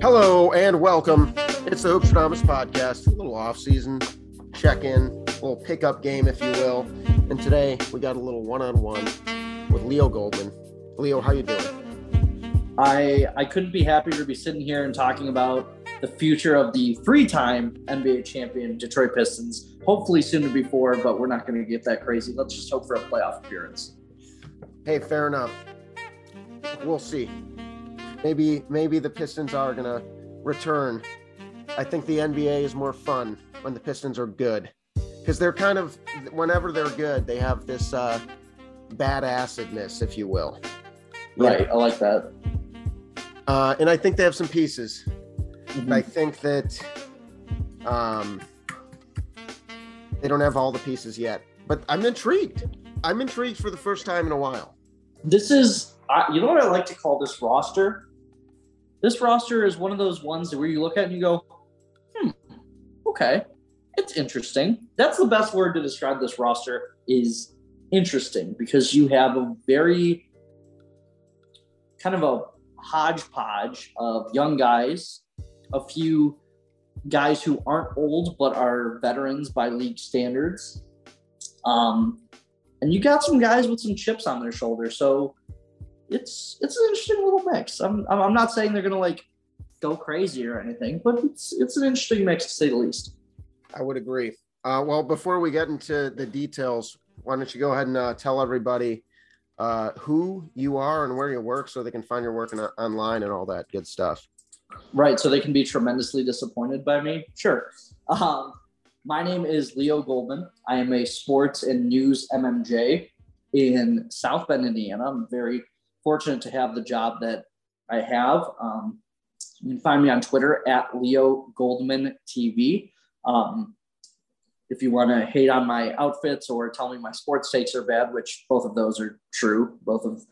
Hello and welcome. It's the Hoops Hoopstradamus podcast, a little off-season check-in, a little pickup game, if you will. And today we got a little one-on-one with Leo Goldman. Leo, how you doing? I I couldn't be happier to be sitting here and talking about the future of the three-time NBA champion Detroit Pistons. Hopefully sooner before, but we're not going to get that crazy. Let's just hope for a playoff appearance. Hey, fair enough. We'll see. Maybe maybe the Pistons are gonna return. I think the NBA is more fun when the Pistons are good because they're kind of whenever they're good, they have this uh, badassedness, if you will. Right, I like that. Uh, and I think they have some pieces. Mhm. I think that um, they don't have all the pieces yet, but I'm intrigued. I'm intrigued for the first time in a while. This is, I you know what I like to call this roster? This roster is one of those ones where you look at it and you go, hmm, okay, it's interesting. That's the best word to describe this roster is interesting because you have a very kind of a hodgepodge of young guys, a few guys who aren't old but are veterans by league standards. Um, and you got some guys with some chips on their shoulders. So it's it's an interesting little mix. I'm I'm not saying they're gonna like go crazy or anything, but it's it's an interesting mix to say the least. I would agree. Uh, well, before we get into the details, why don't you go ahead and uh, tell everybody uh, who you are and where you work so they can find your work in, online and all that good stuff. Right, so they can be tremendously disappointed by me. Sure. Um, my name is Leo Goldman. I am a sports and news MMJ in South Bend, Indiana. I'm very fortunate to have the job that I have. Um, you can find me on Twitter at Leo Goldman TV. Um, if you want to hate on my outfits or tell me my sports takes are bad, which both of those are true, both of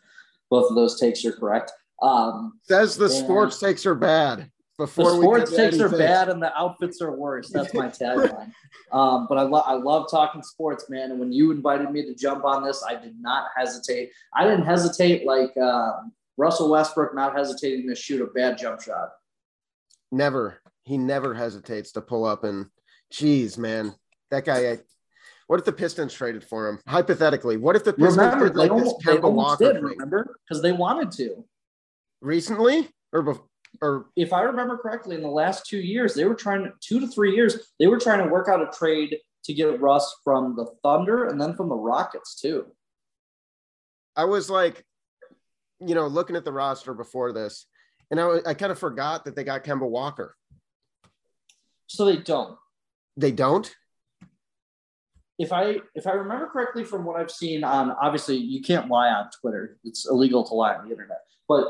both of those takes are correct. Um, Says the sports takes are bad. Before we sports takes are bad and the outfits are worse. That's my tagline. um, but I, lo- I love talking sports, man. And when you invited me to jump on this, I did not hesitate. I didn't hesitate like um, Russell Westbrook not hesitating to shoot a bad jump shot. Never. He never hesitates to pull up and, geez, man, that guy. I, what if the Pistons traded for him? Hypothetically, what if the Pistons Remember, did they like this almost, they Kemba almost Walker did, remember? Because they wanted to. recently, or bef- or If I remember correctly, in the last two years, they were trying to, two to three years, they were trying to work out a trade to get Russ from the Thunder and then from the Rockets, too. I was like, you know, looking at the roster before this, and I, I kind of forgot that they got Kemba Walker. So they don't. They don't. if I if I remember correctly from what I've seen on obviously you can't lie on Twitter. It's illegal to lie on the internet. But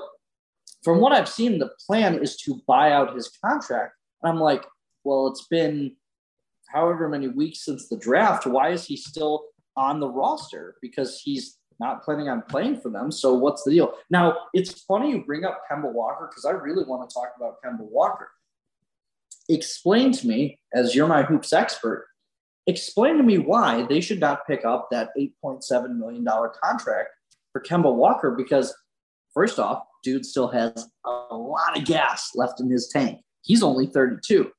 from what I've seen, the plan is to buy out his contract. And I'm like, well, it's been however many weeks since the draft. Why is he still on the roster? Because he's not planning on playing for them. So what's the deal? Now it's funny you bring up Kemba Walker because I really want to talk about Kemba Walker. Explain to me, as you're my hoops expert, explain to me why they should not pick up that $8.7 million contract for Kemba Walker because, first off, dude still has a lot of gas left in his tank. He's only 32.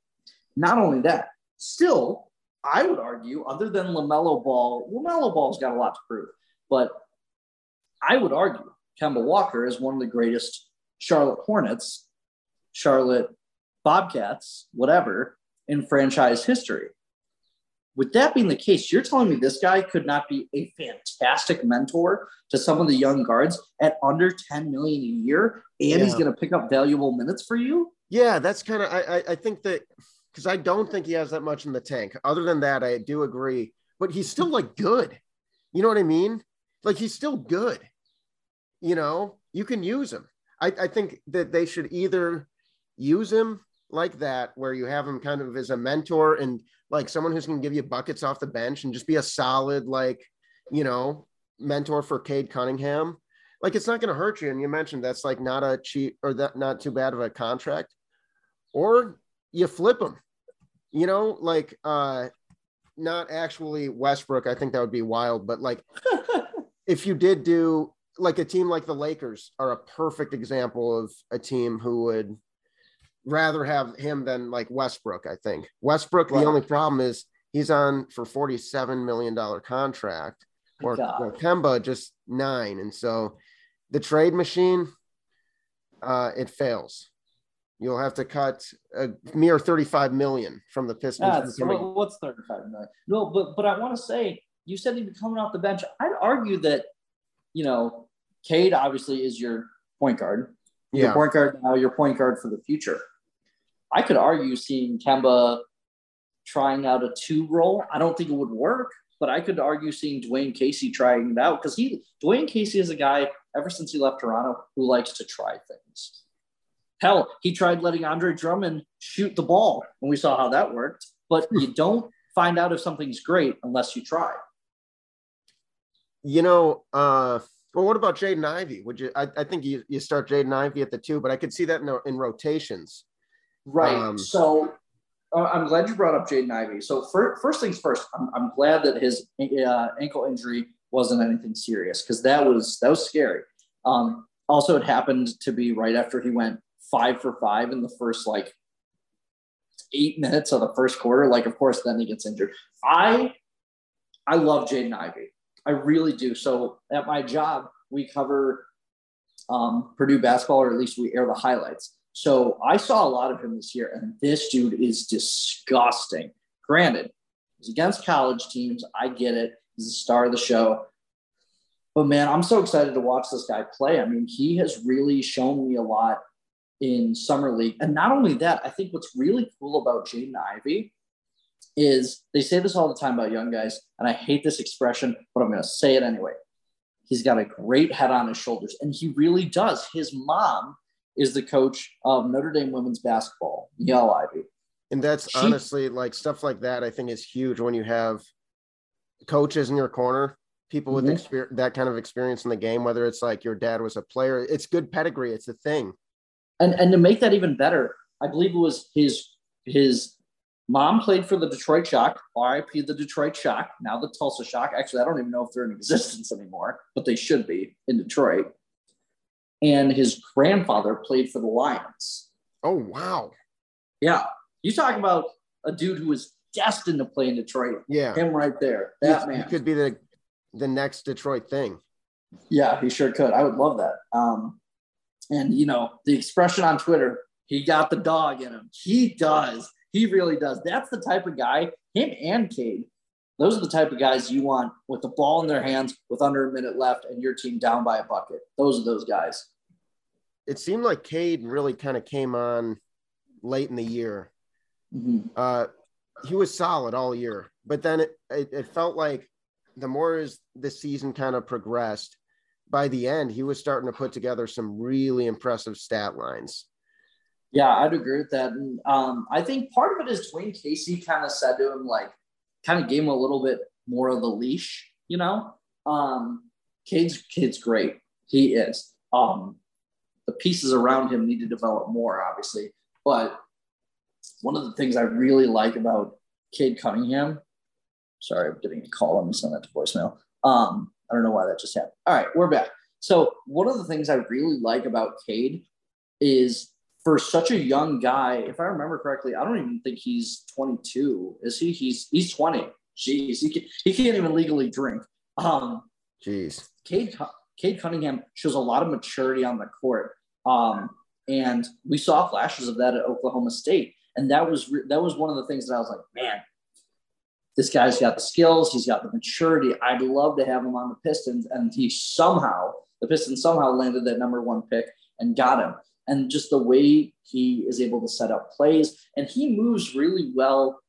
Not only that, still, I would argue, other than LaMelo Ball, LaMelo Ball's got a lot to prove, but I would argue Kemba Walker is one of the greatest Charlotte Hornets, Charlotte Bobcats, whatever, in franchise history. With that being the case, you're telling me this guy could not be a fantastic mentor to some of the young guards at under 10 million a year, and he's going to pick up valuable minutes for you? Yeah, that's kind of. I, I I think that because I don't think he has that much in the tank. Other than that, I do agree. But he's still like good. You know what I mean? Like he's still good. You know, you can use him. I, I think that they should either use him like that where you have him kind of as a mentor and like someone who's going to give you buckets off the bench and just be a solid like you know mentor for Cade Cunningham like it's not going to hurt you. And you mentioned that's like not a cheap or that not too bad of a contract. Or you flip them you know like uh not actually Westbrook I think that would be wild but like if you did do like a team like the Lakers are a perfect example of a team who would rather have him than like Westbrook. I think Westbrook. Right. The only problem is he's on for forty-seven million dollar contract, or, or Kemba just nine, and so the trade machine, uh, it fails. You'll have to cut a mere 35 million from the Pistons. Yeah, what's 35 million? No, but but I want to say you said he'd be coming off the bench. I'd argue that, you know, Cade obviously is your point guard. Your yeah. point guard now, your point guard for the future. I could argue seeing Kemba trying out a two role. I don't think it would work, but I could argue seeing Dwane Casey trying it out because he Dwane Casey is a guy ever since he left Toronto who likes to try things. Hell, he tried letting Andre Drummond shoot the ball, and we saw how that worked. But you don't find out if something's great unless you try. You know, uh, well, what about Jaden Ivey? Would you? I, I think you, you start Jaden Ivey at the two, but I could see that in, in rotations. Right. Um, so uh, I'm glad you brought up Jaden Ivey. So for, first things first, I'm, I'm glad that his uh, ankle injury wasn't anything serious because that was that was scary. Um, also, it happened to be right after he went five for five in the first like eight minutes of the first quarter. Like, of course, then he gets injured. I I love Jaden Ivey. I really do. So at my job, we cover um, Purdue basketball, or at least we air the highlights. So I saw a lot of him this year, and this dude is disgusting. Granted, he's against college teams. I get it. He's the star of the show. But man, I'm so excited to watch this guy play. I mean, he has really shown me a lot in summer league. And not only that, I think what's really cool about Jaden Ivey is they say this all the time about young guys, and I hate this expression, but I'm going to say it anyway. He's got a great head on his shoulders, and he really does. His mom is the coach of Notre Dame women's basketball, Niele Ivey. And that's she, honestly like stuff like that. I think is huge when you have coaches in your corner, people with mm-hmm. experience, that kind of experience in the game. Whether it's like your dad was a player, it's good pedigree. It's a thing. And and to make that even better, I believe it was his his mom played for the Detroit Shock, RIP the Detroit Shock, now the Tulsa Shock. Actually, I don't even know if they're in existence anymore, but they should be in Detroit and his grandfather played for the Lions. Oh wow! Yeah, you talk about a dude who was destined to play in Detroit. Yeah, him right there. That he, man he could be the the next Detroit thing. Yeah, he sure could. I would love that. Um, and you know the expression on Twitter, he got the dog in him. He does. He really does. That's the type of guy. Him and Cade those are the type of guys you want with the ball in their hands with under a minute left and your team down by a bucket. Those are those guys. It seemed like Cade really kind of came on late in the year. Mm-hmm. Uh, he was solid all year, but then it, it, it felt like the more as the season kind of progressed, by the end, he was starting to put together some really impressive stat lines. Yeah, I'd agree with that. And um, I think part of it is Dwane Casey kind of said to him, like, kind of gave him a little bit more of the leash, you know. Um, Cade's kid's great. He is. Um, the pieces around him need to develop more, obviously. But one of the things I really like about Cade Cunningham, sorry, I'm getting a call. Let me send that to voicemail. Um, I don't know why that just happened. All right, we're back. So one of the things I really like about Cade is for such a young guy, if I remember correctly, I don't even think he's 22. Is he? He's he's 20. Jeez, he, can, he can't even legally drink. Um, Jeez. Cade, Cade Cunningham shows a lot of maturity on the court. Um, and we saw flashes of that at Oklahoma State. And that was that was one of the things that I was like, man, this guy's got the skills, he's got the maturity. I'd love to have him on the Pistons. And he somehow, the Pistons somehow landed that number one pick and got him and just the way he is able to set up plays. And he moves really well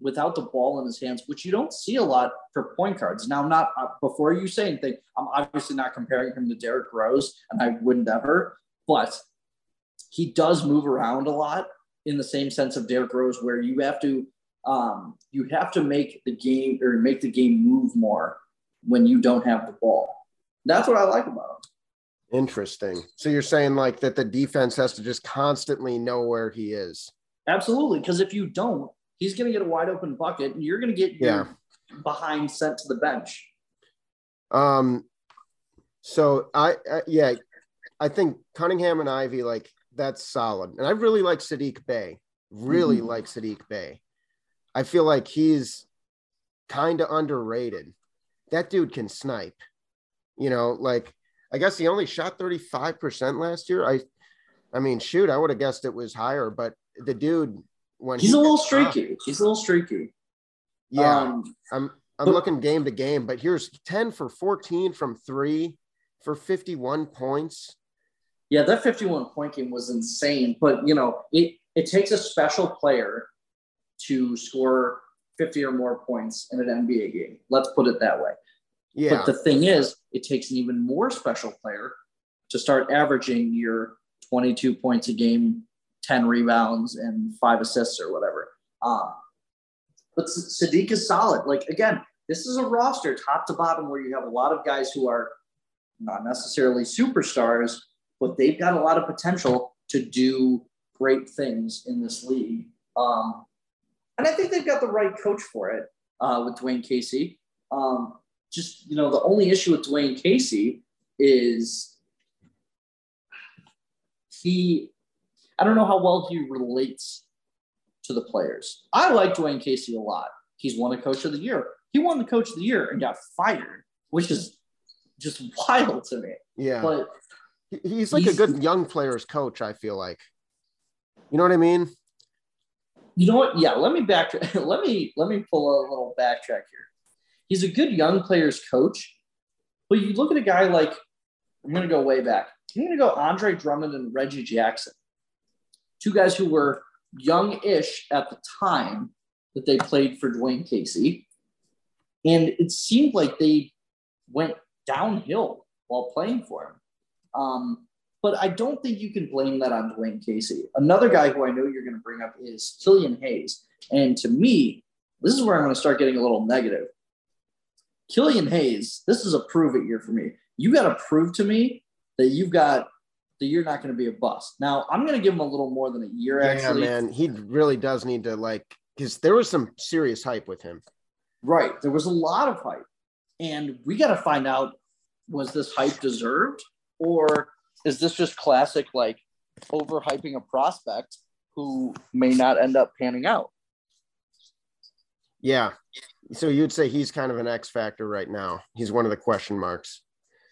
without the ball in his hands, which you don't see a lot for point guards. Now, I'm not uh, before you say anything, I'm obviously not comparing him to Derrick Rose, and I wouldn't ever, but he does move around a lot. in the same sense of Derrick Rose, where you have to um, you have to make the game or make the game move more when you don't have the ball. That's what I like about him. Interesting. So you're saying like that the defense has to just constantly know where he is. Absolutely, because if you don't, he's going to get a wide open bucket, and you're going to get Yeah. your behind sent to the bench. Um, so I, I yeah, I think Cunningham and Ivey like that's solid, and I really like Sadiq Bey. Really Mhm. like Sadiq Bey. I feel like he's kind of underrated. That dude can snipe. You know, like I guess he only shot thirty five percent last year. I, I mean, shoot, I would have guessed it was higher, but the dude when He's he a little streaky. He's a little streaky. yeah, Um, I'm I'm But- looking game to game, but here's 10 for 14 from three for 51 points. yeah, that 51 point game was insane. But you know, it it takes a special player to score 50 or more points in an NBA game. Let's put it that way. Yeah. But the thing is, it takes an even more special player to start averaging your 22 points a game, 10 rebounds, and five assists or whatever. Um, but Sadiq is solid. Like, again, this is a roster top to bottom where you have a lot of guys who are not necessarily superstars, but they've got a lot of potential to do great things in this league. Um, and I think they've got the right coach for it uh, with Dwane Casey. Um, just you know, the only issue with Dwane Casey is he. I don't know how well he relates to the players. I like Dwane Casey a lot. He's won a Coach of the Year. He won the Coach of the Year and got fired, which is just wild to me. yeah. But he's like a good young players coach, I feel like. You know what I mean? you know what? Yeah, let me back. Let me let me pull a little backtrack here. He's a good young players coach, but you look at a guy like I'm going to go way back. I'm going to go Andre Drummond and Reggie Jackson, two guys who were young-ish at the time that they played for Dwane Casey, and it seemed like they went downhill while playing for him. Um, but I don't think you can blame that on Dwane Casey. Another guy who I know you're going to bring up is Killian Hayes. And to me, this is where I'm going to start getting a little negative. Killian Hayes, this is a prove it year for me. You got to prove to me that you've got that you're not going to be a bust. Now, I'm going to give him a little more than a year, Yeah, actually. man. He really does need to like because there was some serious hype with him. Right. There was a lot of hype. And we got to find out was this hype deserved or is this just classic like overhyping a prospect who may not end up panning out? Yeah. So you'd say he's kind of an X factor right now. He's one of the question marks.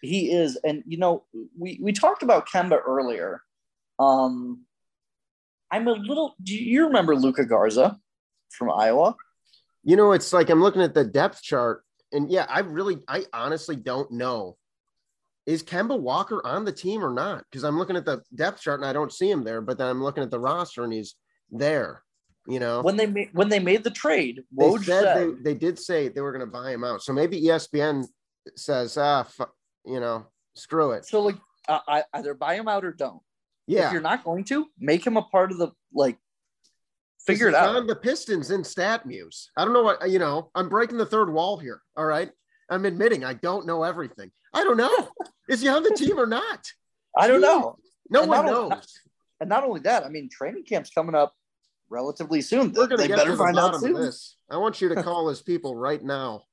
He is. And you know, we we talked about Kemba earlier. Um I'm a little do you remember Luka Garza from Iowa? You know, it's like I'm looking at the depth chart, and yeah, I really, I honestly don't know. Is Kemba Walker on the team or not? Because I'm looking at the depth chart and I don't see him there, but then I'm looking at the roster and he's there. You know, When they made when they made the trade, they said said, they, they did say they were going to buy him out. So maybe ESPN says, ah, fu- you know, screw it. so like uh, I, either buy him out or don't. Yeah, if you're not going to make him a part of the like figure it out On the Pistons in StatMuse. I don't know what you know. I'm breaking the third wall here. All right, I'm admitting I don't know everything. I don't know. Is he on the team or not? i don't know No And one only- knows. and not only that i mean training camp's coming up relatively soon We're gonna they get better to the find out soon of this. I want you to call his people right now.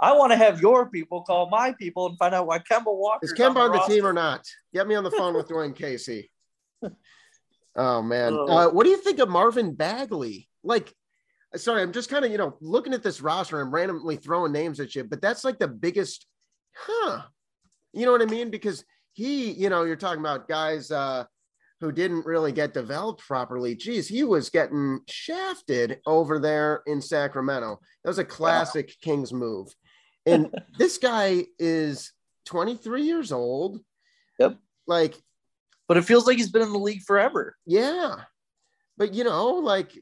I want to have your people call my people and find out why kemba walker Is Kemba on the team or not? Get me on the phone with Dwane Casey. Oh man, uh, what do you think of Marvin Bagley? Like, sorry, I'm just kind of you know looking at this roster and randomly throwing names at you, but that's like the biggest, huh? You know what I mean? Because he, you know, you're talking about guys uh, who didn't really get developed properly. Geez, he was getting shafted over there in Sacramento. That was a classic Kings move. And this guy is 23 years old. Yep. Like, but it feels like he's been in the league forever yeah. But you know, like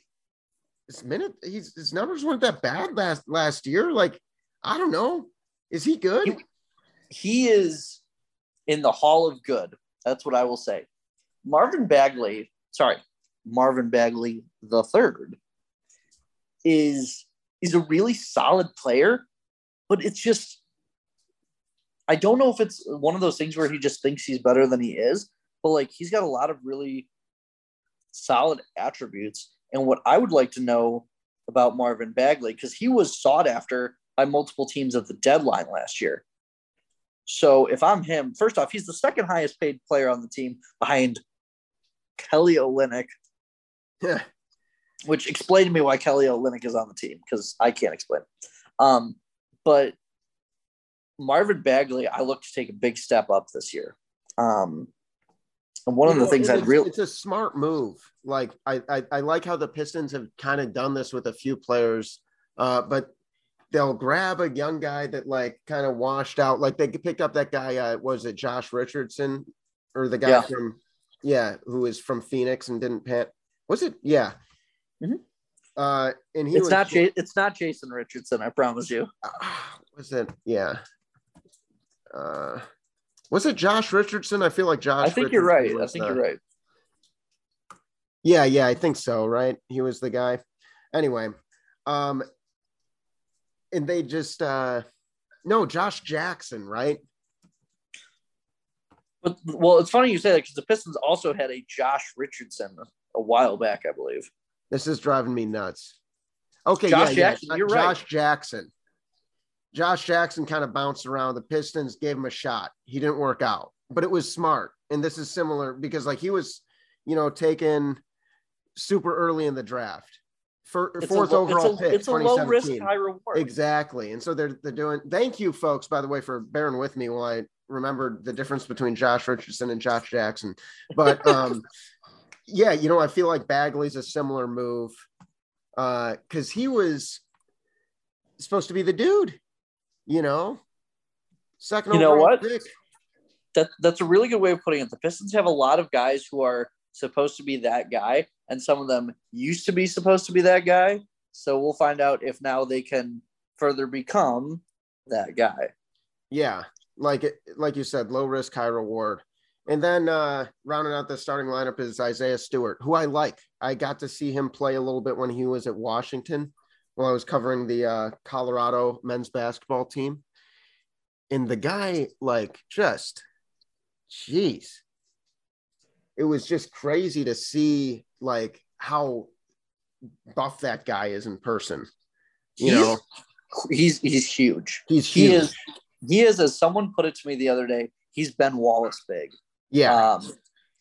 his minute he's his numbers weren't that bad last last year. Like, I don't know. Is he good? He- he is in the hall of good that's what i will say marvin bagley sorry Marvin Bagley the third is is a really solid player, but it's just I don't know if it's one of those things where he just thinks he's better than he is, but like he's got a lot of really solid attributes. And what I would like to know about Marvin Bagley, because he was sought after by multiple teams at the deadline last year. So if I'm him, first off, he's the second highest paid player on the team behind Kelly Olynyk. Yeah. Which explained to me why Kelly Olynyk is on the team because I can't explain. Um, but Marvin Bagley, I look to take a big step up this year. Um, and one you of the know, things I'd really it's a smart move. Like I, I, I like how the Pistons have kind of done this with a few players, uh, but they'll grab a young guy that like kind of washed out. Like they picked up that guy. Uh, was it Josh Richardson or the guy yeah. from yeah who is from Phoenix and didn't pan? Was it yeah? Mm-hmm. Uh, and he it's was, not J- it's not Jason Richardson. I promise you. Uh, was it yeah? Uh, was it Josh Richardson? I feel like Josh. I think Richardson you're right. I think the, you're right. Yeah, yeah, I think so. Right, he was the guy. Anyway, um, and they just uh, no Josh Jackson, right? But well, it's funny you say that because the Pistons also had a Josh Richardson a while back, I believe. This is driving me nuts. Okay, Josh yeah, Jackson, yeah. you're Josh right. Jackson. Josh Jackson kind of bounced around. The Pistons gave him a shot. He didn't work out, but it was smart. And this is similar because, like, he was, you know, taken super early in the draft, for, fourth a, overall it's a, pick. It's a low risk, high reward. Exactly. And so they're they're doing. Thank you, folks, by the way, for bearing with me while I remembered the difference between Josh Richardson and Josh Jackson. But um, yeah, you know, I feel like Bagley's a similar move because uh, he was supposed to be the dude you know, second. You know what? Pick. That that's a really good way of putting it. The Pistons have a lot of guys who are supposed to be that guy, and some of them used to be supposed to be that guy. So we'll find out if now they can further become that guy. Yeah, like it, like you said, low risk, high reward. And then uh, rounding out the starting lineup is Isaiah Stewart, who I like. I got to see him play a little bit when he was at Washington while I was covering the uh, Colorado men's basketball team. And the guy, like, just, jeez, it was just crazy to see, like, how buff that guy is in person. You he's, know, he's he's huge. He's huge. He is he is as someone put it to me the other day. He's Ben Wallace big. Yeah. Um,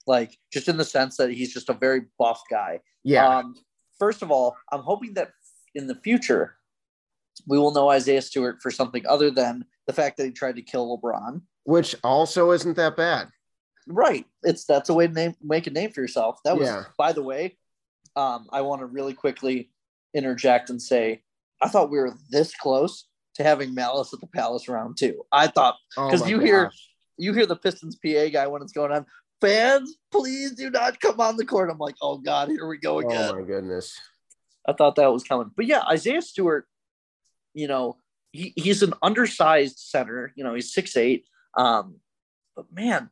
like just in the sense that he's just a very buff guy. Yeah. Um, first of all, I'm hoping that in the future, we will know Isaiah Stewart for something other than the fact that he tried to kill LeBron, which also isn't that bad. Right. It's that's a way to name, make a name for yourself. That was, yeah. by the way, um, I want to really quickly interject and say, I thought we were this close to having Malice at the Palace round two. I thought because oh you gosh. hear you hear the Pistons PA guy when it's going on. Fans, please do not come on the court. I'm like, oh god, here we go again. Oh my goodness. I thought that was coming. But yeah, Isaiah Stewart, you know, he, he's an undersized center. You know, he's six eight. Um, but man,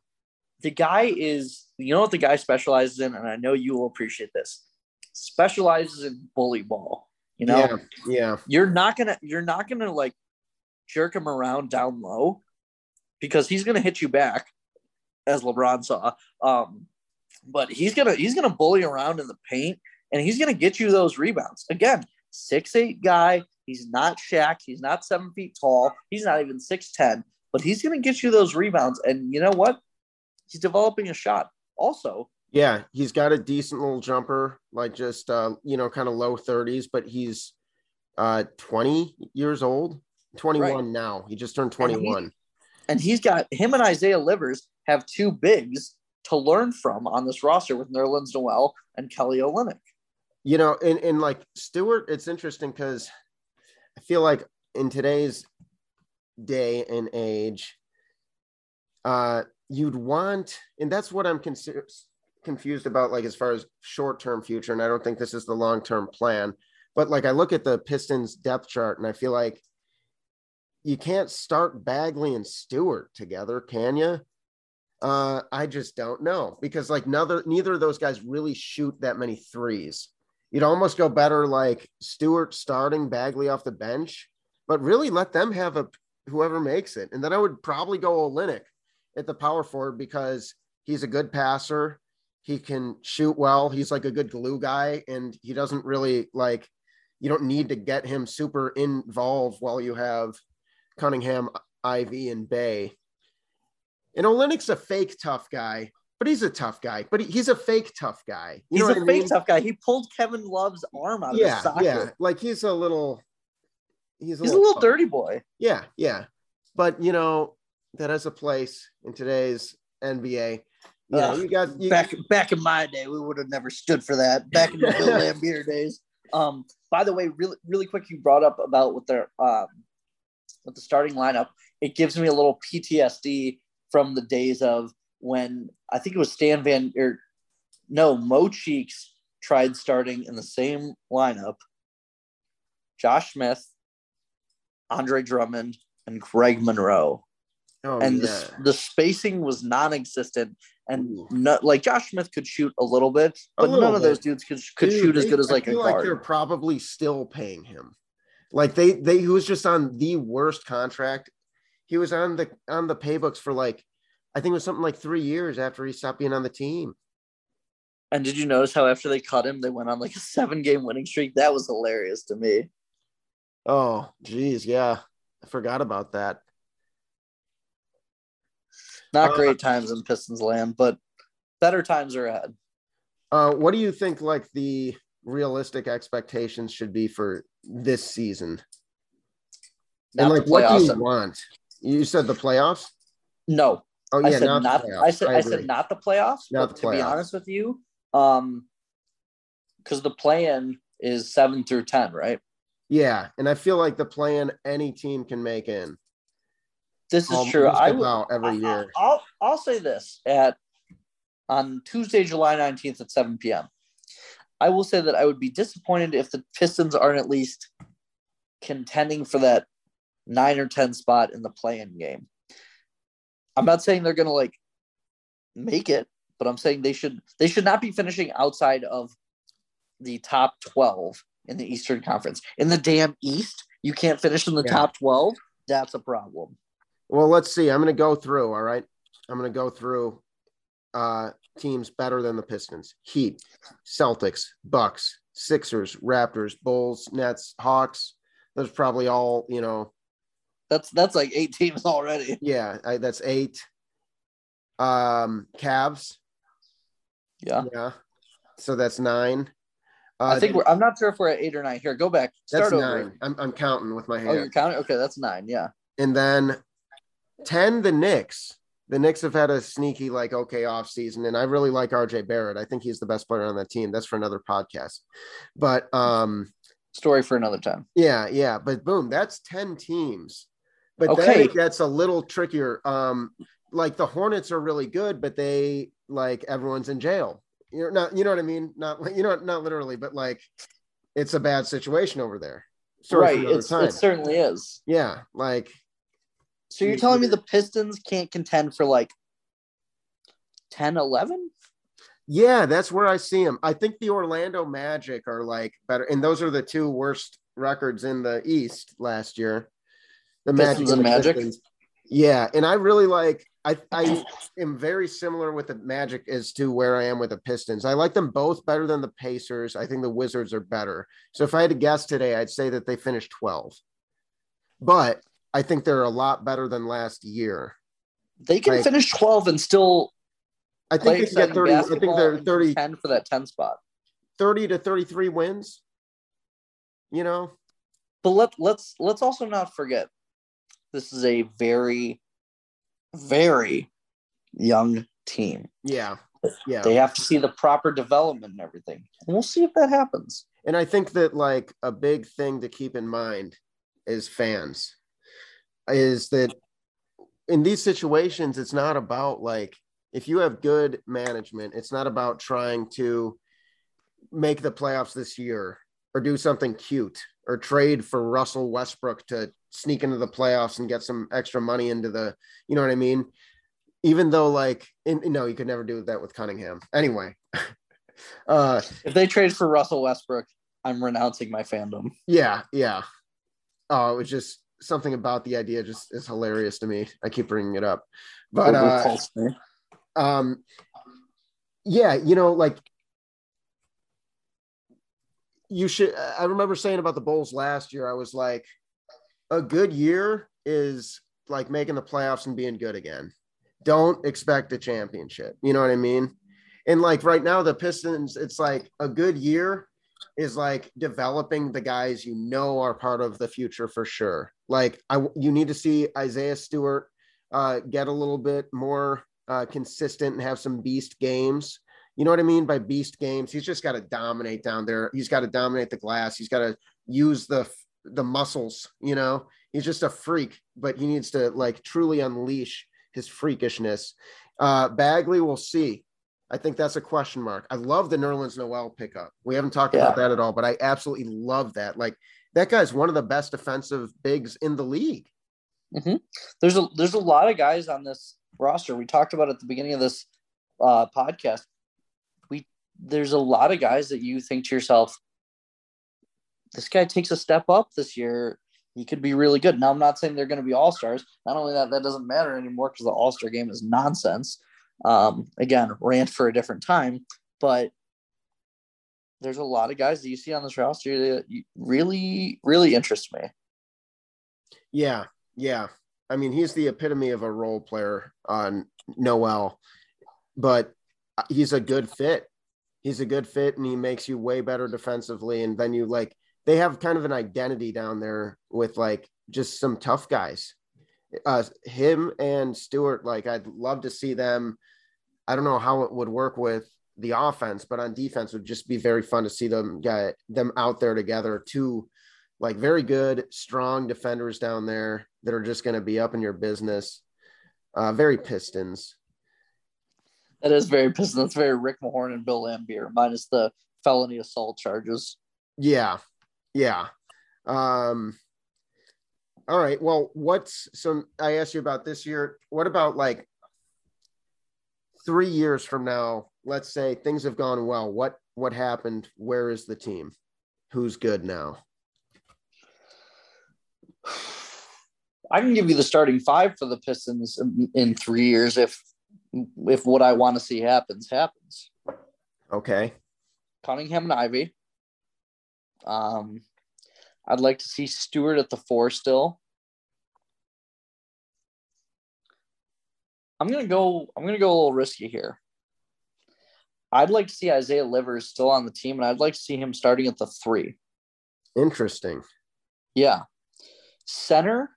the guy is, you know what the guy specializes in, and I know you will appreciate this. Specializes in bully ball. You know, yeah, yeah. You're not gonna, you're not gonna like jerk him around down low because he's gonna hit you back, as LeBron saw. Um, but he's gonna he's gonna bully around in the paint and he's going to get you those rebounds. Again, six eight guy. He's not Shaq. He's not seven feet tall. He's not even 6'10, but he's going to get you those rebounds. And you know what? He's developing a shot. Also, yeah, he's got a decent little jumper, like just, uh, you know, kind of low 30s, but he's uh, 20 years old, 21 right. now. He just turned 21. And, he, and he's got him and Isaiah Livers have two bigs to learn from on this roster with Nerlens Noel and Kelly Olynyk you know, in, in like Stewart, it's interesting because I feel like in today's day and age, uh, you'd want, and that's what I'm con- confused about, like as far as short term future. And I don't think this is the long term plan. But like I look at the Pistons depth chart and I feel like you can't start Bagley and Stewart together, can you? Uh, I just don't know because like neither neither of those guys really shoot that many threes. You'd almost go better like Stewart starting Bagley off the bench, but really let them have a whoever makes it. And then I would probably go Olynyk at the power forward because he's a good passer. He can shoot well. He's like a good glue guy, and he doesn't really like. You don't need to get him super involved while you have Cunningham, Ivey, and Bey. And Olynyk's a fake tough guy, but he's a tough guy. But he, he's a fake tough guy. You he's a fake mean? tough guy. He pulled Kevin Love's arm out yeah, of his socket. Yeah, like he's a little. He's a, he's little, a little dirty boy. Yeah, yeah. But you know that has a place in today's NBA. Yeah, uh, you got you, back back in my day, we would have never stood for that. Back in the Bill Laimbeer days. Um, by the way, really really quick, you brought up about with their um with the starting lineup. It gives me a little PTSD from the days of when I think it was Stan Van or no Mo Cheeks tried starting in the same lineup. Josh Smith, Andre Drummond, and Greg Monroe. Oh, and yeah. the, the spacing was non-existent and not, like Josh Smith could shoot a little bit, but little none bit. of those dudes could, could Dude, shoot as good as like a guard. Like they're probably still paying him. Like they they he was just on the worst contract. He was on the on the paybooks for like I think it was something like three years after he stopped being on the team. And did you notice how after they cut him, they went on like a seven game winning streak? That was hilarious to me. Oh, geez, yeah, I forgot about that. Not uh, great times in Pistons land, but better times are ahead. Uh, what do you think like the realistic expectations should be for this season? Not and like what do you want? You said the playoffs? No. Oh yeah, I said not, not I said I, I, said not the playoffs. Not the to be honest with you, um because the plan is seven through ten, right? Yeah, and I feel like the plan any team can make in. This is true. I will every year. I'll, I'll I'll say this at on Tuesday, July 19th at 7 p.m. I will say that I would be disappointed if the Pistons aren't at least contending for that nine or 10 spot in the play-in game. I'm not saying they're going to like make it, but I'm saying they should they should not be finishing outside of the top 12 in the Eastern Conference. In the damn East, you can't finish in the yeah. top 12. That's a problem. Well, let's see. I'm going to go through. All right. I'm going to go through uh, teams better than the Pistons Heat, Celtics, Bucks, Sixers, Raptors, Bulls, Nets, Hawks. Those probably all, you know. That's that's like eight teams already. Yeah, I, that's eight. Um, Cavs. Yeah. Yeah. So that's nine. Uh, I think we're. I'm not sure if we're at eight or nine. Here, go back. Start that's over. nine. I'm, I'm counting with my hand. Oh, you're counting. Okay, that's nine. Yeah. And then 10 the Knicks. The Knicks have had a sneaky, like, okay, off season, and I really like RJ Barrett. I think he's the best player on that team. That's for another podcast. But um story for another time. Yeah, yeah. But boom, that's 10 teams. But okay. then it gets a little trickier. Um, like the Hornets are really good, but they like everyone's in jail. You're not, you know what I mean? Not you know, not literally, but like it's a bad situation over there. Story right. It's, it certainly is. Yeah. Like so you're telling me the Pistons can't contend for like 10, 11? Yeah, that's where I see them. I think the Orlando Magic are like better, and those are the two worst records in the East last year. The Pistons Magic and, Magic. Pistons. Yeah, and I really like. I I am very similar with the Magic as to where I am with the Pistons. I like them both better than the Pacers. I think the Wizards are better. So if I had to guess today, I'd say that they finished 12. But I think they're a lot better than last year. They can like, finish 12 and still I think they can get 30 I think they're 30 10 for that 10 spot. 30 to 33 wins. You know. But let let's let's also not forget this is a very very young team. Yeah. Yeah. They have to see the proper development and everything. And we'll see if that happens. And I think that like a big thing to keep in mind is fans is that in these situations, it's not about like, if you have good management, it's not about trying to make the playoffs this year or do something cute or trade for Russell Westbrook to sneak into the playoffs and get some extra money into the, you know what I mean? even though like in, no, you could never do that with Cunningham. Anyway, uh, if they trade for Russell Westbrook, I'm renouncing my fandom. Yeah, yeah. Oh, it was just something about the idea just is hilarious to me. I keep bringing it up, but uh, um, yeah, you know, like you should. I remember saying about the Bulls last year. I was like, a good year is like making the playoffs and being good again. Don't expect a championship. You know what I mean? And like right now, the Pistons, it's like a good year is like developing the guys you know are part of the future for sure. Like I, you need to see Isaiah Stewart uh, get a little bit more uh, consistent and have some beast games. You know what I mean by beast games? He's just got to dominate down there. He's got to dominate the glass. He's got to use the the muscles. You know, he's just a freak, but he needs to like truly unleash his freakishness. Uh, Bagley, we'll see. I think that's a question mark. I love the Nerlens Noel pickup. We haven't talked yeah. about that at all, but I absolutely love that. Like that guy's one of the best defensive bigs in the league. Mm-hmm. There's a there's a lot of guys on this roster. We talked about at the beginning of this uh, podcast. We there's a lot of guys that you think to yourself, this guy takes a step up this year. He could be really good. Now I'm not saying they're going to be all stars. Not only that, that doesn't matter anymore because the all star game is nonsense. Um, again, rant for a different time, but there's a lot of guys that you see on this roster that really, really interest me. Yeah, yeah. I mean, he's the epitome of a role player on Noel, but he's a good fit. He's a good fit, and he makes you way better defensively. And then you like they have kind of an identity down there with like just some tough guys. Uh, him and Stewart, like I'd love to see them I don't know how it would work with the offense, but on defense would just be very fun to see them get them out there together. Two like very good, strong defenders down there that are just going to be up in your business. Uh, very Pistons. That is very Pistons. That's very Rick Mahorn and Bill Laimbeer, minus the felony assault charges. Yeah, yeah. Um, all right. Well, what's some? I asked you about this year. What about like three years from now, let's say things have gone well. What what happened? Where is the team? Who's good now? I can give you the starting five for the Pistons in, in three years if if what I want to see happens happens. Okay. Cunningham and Ivey. Um, I'd like to see Stewart at the four still. I'm gonna go. I'm gonna go a little risky here. I'd like to see Isaiah Livers still on the team, and I'd like to see him starting at the three. Interesting. Yeah. Center.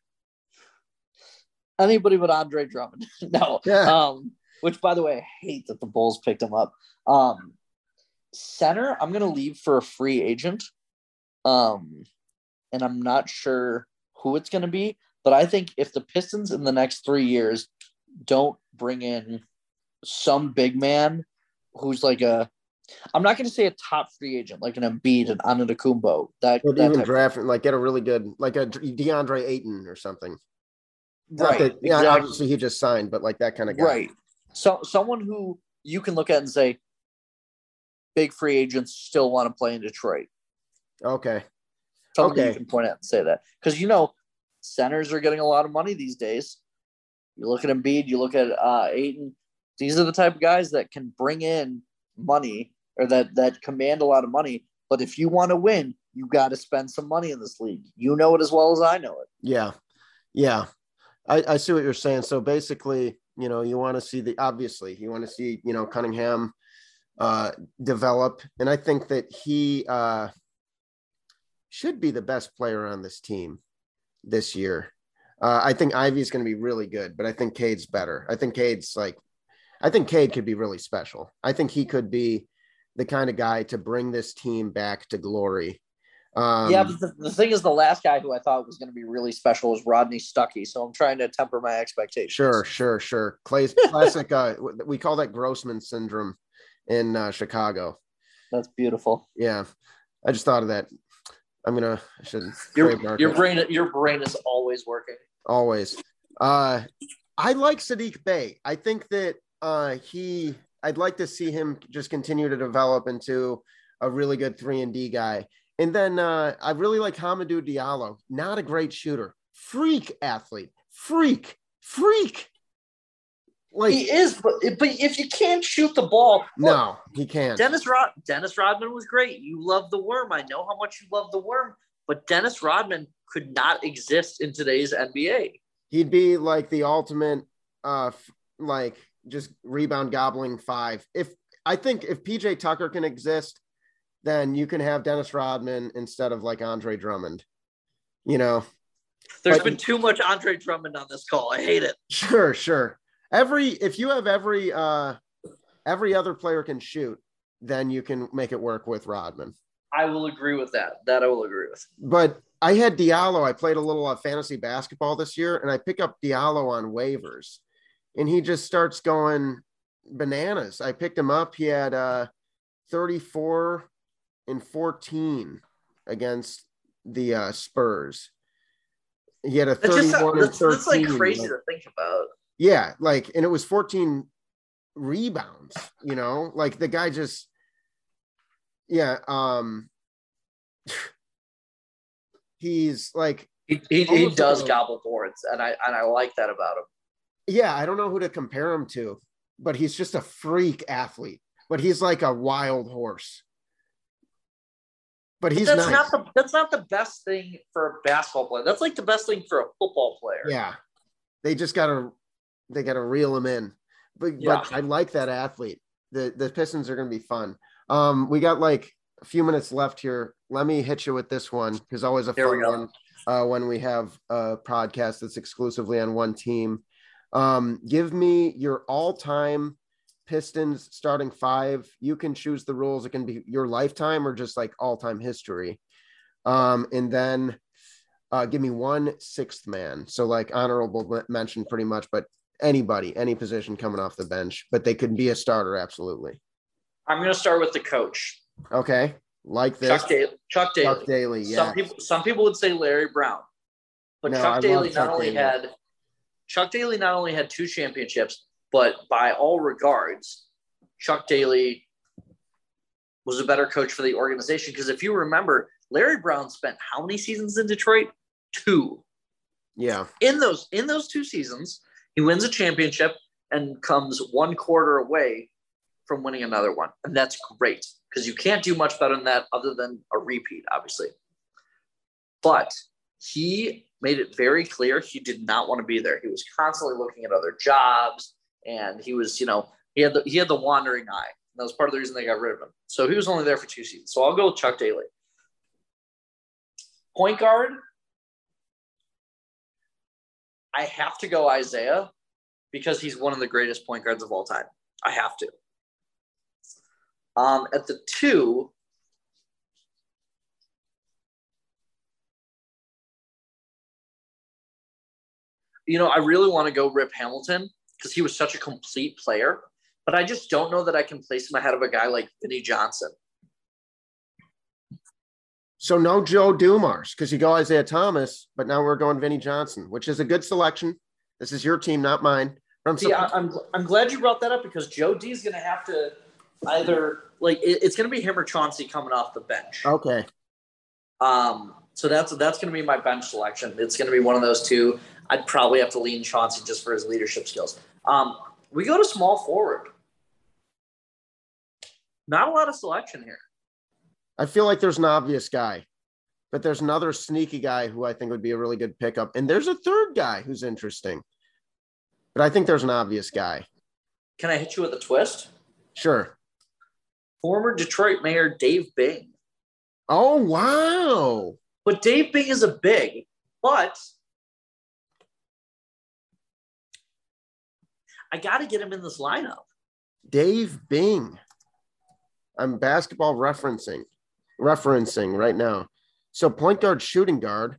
Anybody but Andre Drummond. no. Yeah. Um, which by the way, I hate that the Bulls picked him up. Um, center, I'm gonna leave for a free agent. Um, and I'm not sure who it's gonna be, but I think if the Pistons in the next three years don't bring in some big man who's like a I'm not going to say a top free agent like an Embiid and Antetokounmpo. That, that even draft like get a really good like a DeAndre Ayton or something. Right. That, yeah, exactly. obviously he just signed, but like that kind of guy. Right. So someone who you can look at and say, big free agents still want to play in Detroit. Okay. Someone okay. you can point out and say that because you know centers are getting a lot of money these days. You look at Embiid, you look at uh, Ayton. These are the type of guys that can bring in money or that that command a lot of money. But if you want to win, you got to spend some money in this league. You know it as well as I know it. Yeah, yeah, I, I see what you're saying. So basically, you know, you want to see the obviously you want to see you know Cunningham uh, develop, and I think that he uh, should be the best player on this team this year. Uh, I think Ivey is going to be really good, but I think Cade's better. I think Cade's like, I think Cade could be really special. I think he could be the kind of guy to bring this team back to glory. Um, yeah, but the, the thing is, the last guy who I thought was going to be really special was Rodney Stuckey. So I'm trying to temper my expectations. Sure, sure, sure. Clay's classic. uh, we call that Grossman syndrome in uh, Chicago. That's beautiful. Yeah, I just thought of that. I'm gonna. I should. Your your brain your brain is always working. Always. Uh, I like Sadiq Bey. I think that uh, he. I'd like to see him just continue to develop into a really good three and D guy. And then uh, I really like Hamidou Diallo. Not a great shooter, freak athlete, freak, freak. Like he is, but but if you can't shoot the ball, no, he can't. Dennis Rod Dennis Rodman was great. You love the worm. I know how much you love the worm, but Dennis Rodman could not exist in today's NBA. He'd be like the ultimate, uh, like just rebound gobbling five. If I think if PJ Tucker can exist, then you can have Dennis Rodman instead of like Andre Drummond. You know, there's but, been too much Andre Drummond on this call. I hate it. Sure, sure every if you have every uh every other player can shoot, then you can make it work with Rodman. I will agree with that. That I will agree with. But I had Diallo. I played a little uh, fantasy basketball this year, and I pick up Diallo on waivers, and he just starts going bananas. I picked him up. He had uh, 34 and 14 against the uh, Spurs. He had a 31 that's just, and 13. That's like crazy to think about. Yeah, like, and it was 14 rebounds, you know, like the guy just, yeah, um, he's like, he, he, he does like, gobble boards, and I and I like that about him. Yeah, I don't know who to compare him to, but he's just a freak athlete. But he's like a wild horse. But he's but that's nice. not the that's not the best thing for a basketball player. That's like the best thing for a football player. Yeah, they just got to they got to reel him in. But, yeah. but I like that athlete. The the Pistons are going to be fun. Um, we got like a few minutes left here. Let me hit you with this one because always a fun one uh, when we have a podcast that's exclusively on one team. Um, give me your all-time Pistons starting five. You can choose the rules. It can be your lifetime or just like all-time history. Um, and then uh, give me one sixth man. So like honorable mention pretty much, but anybody, any position coming off the bench, but they could be a starter. Absolutely. I'm going to start with the coach. Okay. Like this. Chuck Daly. Chuck Daly. Chuck Daly. Yeah. Some people, some people would say Larry Brown, but no, Chuck I Daly not only Daly. had Chuck Daly not only had two championships, but by all regards, Chuck Daly was a better coach for the organization. Because if you remember, Larry Brown spent how many seasons in Detroit? Two. Yeah. In those in those two seasons, he wins a championship and comes one quarter away from winning another one. And that's great because you can't do much better than that other than a repeat, obviously. But he made it very clear he did not want to be there. He was constantly looking at other jobs and he was, you know, he had the he had the wandering eye. And that was part of the reason they got rid of him. So he was only there for two seasons. So I'll go with Chuck Daly. Point guard, I have to go Isiah because he's one of the greatest point guards of all time. I have to. Um, at the two, you know, I really want to go Rip Hamilton because he was such a complete player, but I just don't know that I can place him ahead of a guy like Vinnie Johnson. So no Joe Dumars because you go Isiah Thomas, but now we're going Vinnie Johnson, which is a good selection. This is your team, not mine. I'm See, I'm, I'm glad you brought that up because Joe D is going to have to either like it, it's going to be him or Chauncey coming off the bench. Okay. Um. So that's that's going to be my bench selection. It's going to be one of those two. I'd probably have to lean Chauncey just for his leadership skills. Um. We go to small forward. Not a lot of selection here. I feel like there's an obvious guy, but there's another sneaky guy who I think would be a really good pickup. And there's a third guy who's interesting, but I think there's an obvious guy. Can I hit you with a twist? Sure. Former Detroit Mayor Dave Bing. Oh, wow. But Dave Bing is a big, but I got to get him in this lineup. Dave Bing. I'm basketball referencing referencing right now. So point guard, shooting guard,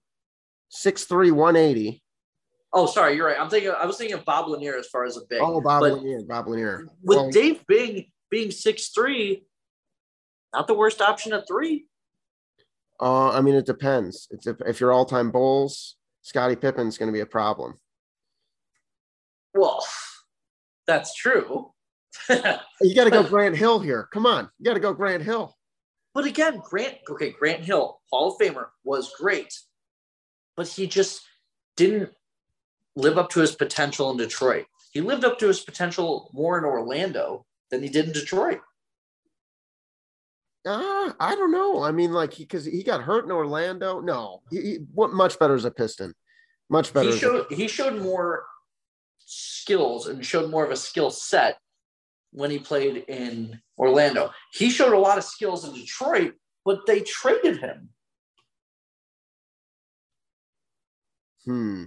6'3", 180. Oh, sorry, you're right. I'm thinking. I was thinking of Bob Lanier as far as a big. Oh, Bob but Lanier, Bob Lanier. With well, Dave Bing being six three, not the worst option at three. Uh, I mean, it depends. It's if, if you're all time Bulls, Scottie Pippen's going to be a problem. Well, that's true. You got to go Grant Hill here. Come on, you got to go Grant Hill. But again, Grant, okay, Grant Hill, Hall of Famer, was great, but he just didn't live up to his potential in Detroit. He lived up to his potential more in Orlando than he did in Detroit. Uh, I don't know. I mean, like, because he, he, got hurt in Orlando. No, he, he what much better as a Piston. Much better. He showed he showed more skills and showed more of a skill set when he played in Orlando. He showed a lot of skills in Detroit, but they traded him. Hmm.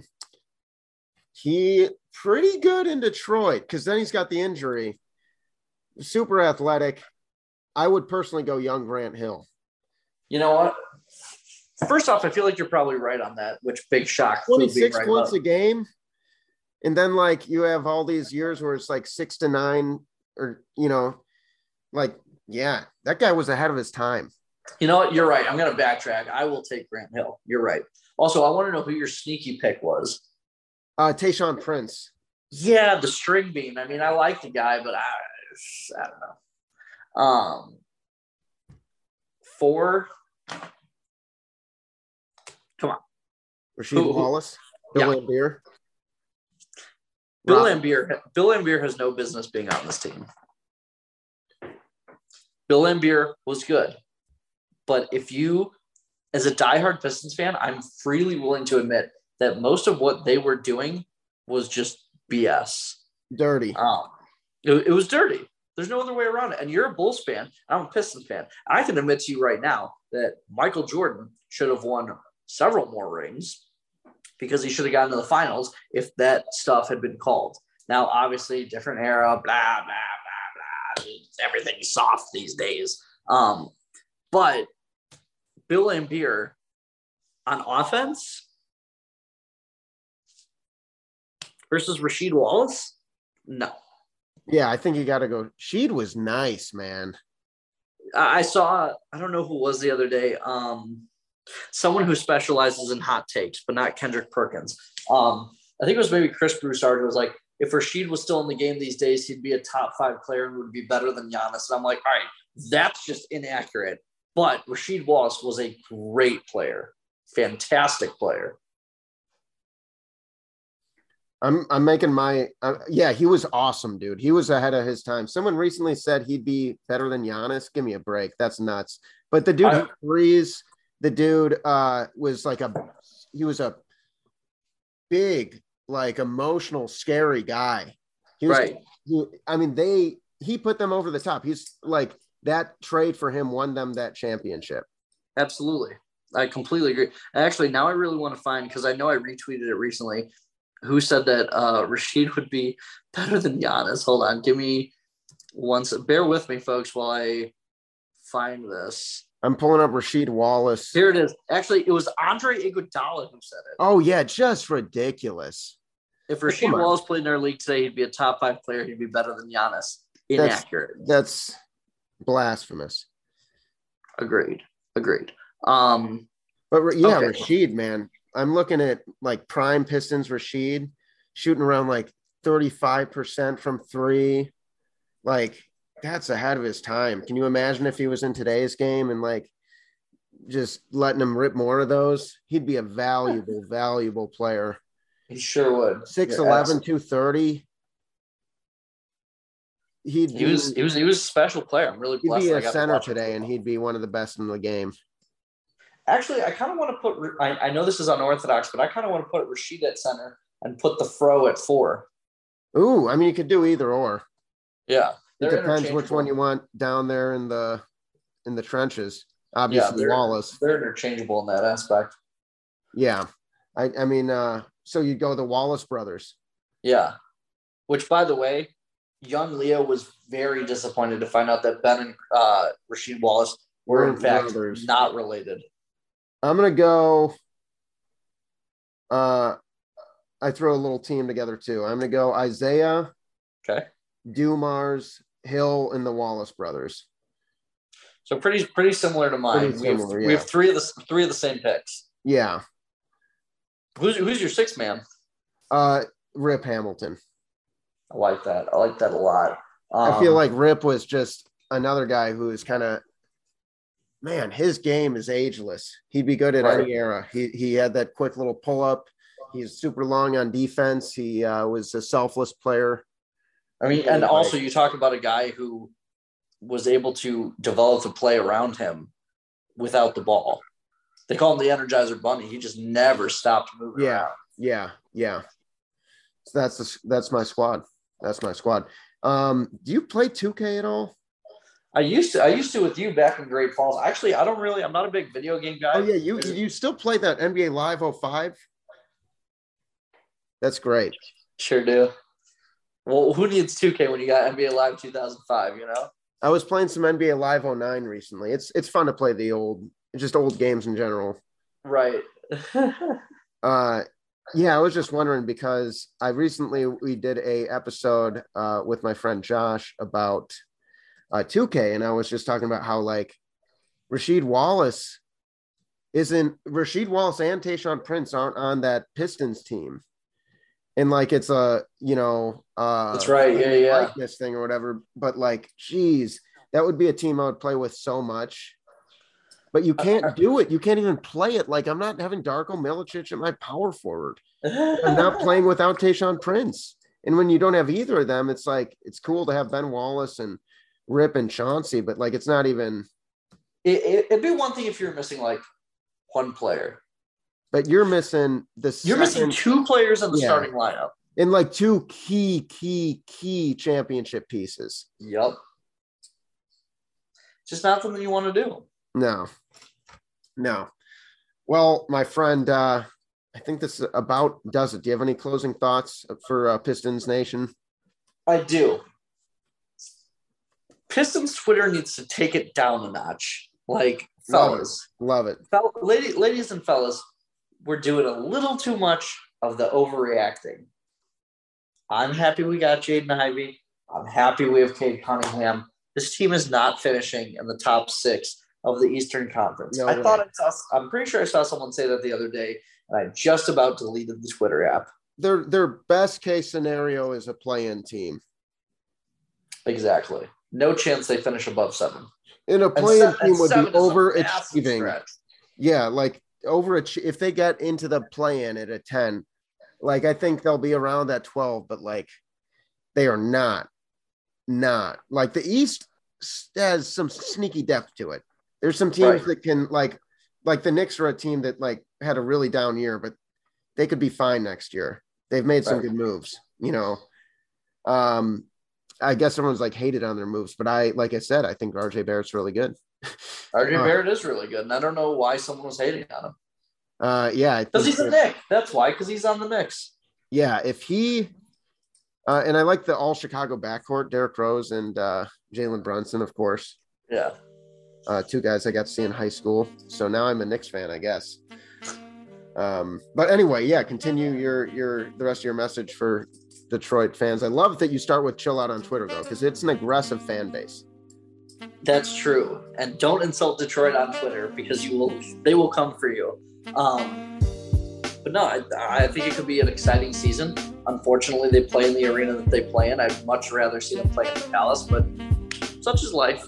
He pretty good in Detroit because then he's got the injury. Super athletic. I would personally go young Grant Hill. You know what? First off, I feel like you're probably right on that, which big shock. 26 right points a game. And then like you have all these years where it's like six to nine, or you know, like, yeah, that guy was ahead of his time. You know what? You're right. I'm gonna backtrack. I will take Grant Hill. You're right. Also, I want to know who your sneaky pick was. Uh Tayshaun Prince. Yeah, the string bean. I mean, I like the guy, but I, I don't know. Um, four. Come on. Rasheed who, Wallace. Bill yeah. Laimbeer. Bill Laimbeer. Bill Laimbeer has no business being on this team. Bill Laimbeer was good, but if you, as a diehard Pistons fan, I'm freely willing to admit that most of what they were doing was just BS. Dirty. Um, it, it was dirty. There's no other way around it. And you're a Bulls fan. I'm a Pistons fan. I can admit to you right now that Michael Jordan should have won several more rings because he should have gotten to the finals if that stuff had been called. Now, obviously, different era, blah, blah, blah, blah. Everything's soft these days. Um, but Bill Laimbeer on offense versus Rasheed Wallace? No. Yeah, I think you got to go. Sheed was nice, man. I saw. I don't know who was the other day. Um, someone who specializes in hot takes, but not Kendrick Perkins. Um, I think it was maybe Chris Broussard who was like, if Rasheed was still in the game these days, he'd be a top five player and would be better than Giannis. And I'm like, all right, that's just inaccurate. But Rasheed Wallace was a great player, fantastic player. I'm I'm making my uh, yeah. He was awesome, dude. He was ahead of his time. Someone recently said he'd be better than Giannis. Give me a break. That's nuts. But the dude I, threes. The dude uh, was like a he was a big, like emotional, scary guy. He was, right. He, I mean, they he put them over the top. He's like that trade for him won them that championship. Absolutely. I completely agree. Actually, now I really want to find because I know I retweeted it recently who said that uh, Rasheed would be better than Giannis? Hold on, give me one. Bear with me, folks, while I find this. I'm pulling up Rasheed Wallace. Here it is. Actually, it was Andre Iguodala who said it. Oh yeah, just ridiculous. If Rasheed Wallace played in our league today, he'd be a top five player. He'd be better than Giannis. Inaccurate. That's, that's blasphemous. Agreed. Agreed. Um, but yeah, okay. Rasheed, man, I'm looking at like prime Pistons Rasheed shooting around like 35% from three. Like that's ahead of his time. Can you imagine if he was in today's game and like just letting him rip more of those? He'd be a valuable, valuable player. He sure would. 6'11, 230. He'd he was he was he was a special player. I'm really blessed. He'd be a center today, and he'd be one of the best in the game. Actually, I kind of want to put. I, I know this is unorthodox, but I kind of want to put Rasheed at center and put the Fro at four. Ooh, I mean, you could do either or. Yeah, it depends which one you want down there in the in the trenches. Obviously, yeah, they're, Wallace. They're interchangeable in that aspect. Yeah, I I mean, uh, so you go the Wallace brothers. Yeah, which by the way, young Leo was very disappointed to find out that Ben and uh, Rasheed Wallace were in fact brothers. not related. I'm gonna go. Uh, I throw a little team together too. I'm gonna go Isiah. Okay. Dumars, Hill, and the Wallace brothers. So pretty pretty similar to mine. Similar, we, have, yeah. we have three of the three of the same picks. Yeah. Who's who's your sixth man? Uh, Rip Hamilton. I like that. I like that a lot. Um, I feel um, like Rip was just another guy who is kind of man, his game is ageless. He'd be good at right. any era. He he had that quick little pull up. He's super long on defense. He uh, was a selfless player. I mean, and also you talk about a guy who was able to develop a play around him without the ball. They call him the Energizer Bunny. He just never stopped moving. Yeah, around. yeah, yeah. So that's the, that's my squad. That's my squad. Um, do you play 2K at all? I used to. I used to with you back in Great Falls. Actually, I don't really. I'm not a big video game guy. Oh yeah, you you still play that NBA Live 05? That's great. Sure do. Well, who needs 2K when you got NBA Live 2005? You know. I was playing some NBA Live 09 recently. It's it's fun to play the old, just old games in general. Right. uh, yeah, I was just wondering because I recently we did a episode uh, with my friend Josh about uh, 2K, and I was just talking about how like Rasheed Wallace isn't Rasheed Wallace and Tayshaun Prince aren't on that Pistons team, and like it's a you know uh, that's right, yeah, yeah, like this thing or whatever. But like, geez, that would be a team I would play with so much. But you can't do it. You can't even play it. Like I'm not having Darko Milicic at my power forward. I'm not playing without Tayshaun Prince. And when you don't have either of them, it's like it's cool to have Ben Wallace and Rip and Chauncey, but like it's not even. It, would be one thing if you're missing like one player, but you're missing the. You're missing two players in the yeah, starting lineup, and like two key, key, key championship pieces. Yep. Just not something you want to do. No. No. Well, my friend, uh, I think this about does it. Do you have any closing thoughts for uh, Pistons Nation? I do. Pistons Twitter needs to take it down a notch. Like, fellas. Love it. Love it. lady, ladies and fellas, we're doing a little too much of the overreacting. I'm happy we got Jaden Ivey. I'm happy we have Cade Cunningham. This team is not finishing in the top six of the Eastern Conference. No I thought I saw, I'm pretty sure I saw someone say that the other day, and I just about deleted the Twitter app. Their their best case scenario is a play-in team. Exactly no chance they finish above seven. In a play-in team would be overachieving. Yeah, like over a, if they get into the play-in at a 10, like I think they'll be around that 12, but like they are not, not like the East has some sneaky depth to it. There's some teams right. that can like like the Knicks are a team that like had a really down year, but they could be fine next year. They've made some right. good moves, you know. Um, I guess everyone's like hated on their moves, but I, like I said, I think RJ Barrett's really good. RJ uh, Barrett is really good, and I don't know why someone was hating on him. Uh, yeah, because he's a Knick. That's why, because he's on the Knicks. Yeah, if he, uh, and I like the all Chicago backcourt, Derrick Rose and uh, Jalen Brunson, of course. Yeah. Uh, two guys I got to see in high school, so now I'm a Knicks fan, I guess. Um, but anyway, yeah, continue your your the rest of your message for Detroit fans. I love that you start with chill out on Twitter though, because it's an aggressive fan base. That's true, and don't insult Detroit on Twitter because you will they will come for you. Um, but no, I, I think it could be an exciting season. Unfortunately, they play in the arena that they play in. I'd much rather see them play in the Palace, but such is life.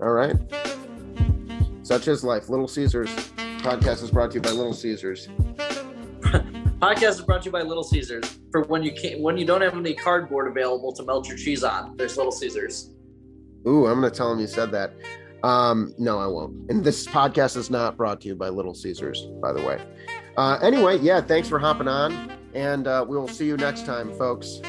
All right. Such is life. Little Caesars podcast is brought to you by Little Caesars. Podcast is brought to you by Little Caesars. For when you can't, when you don't have any cardboard available to melt your cheese on, there's Little Caesars. Ooh, I'm gonna tell him you said that. Um, no, I won't. And this podcast is not brought to you by Little Caesars, by the way. Uh, anyway, yeah, thanks for hopping on, and uh, we'll see you next time, folks.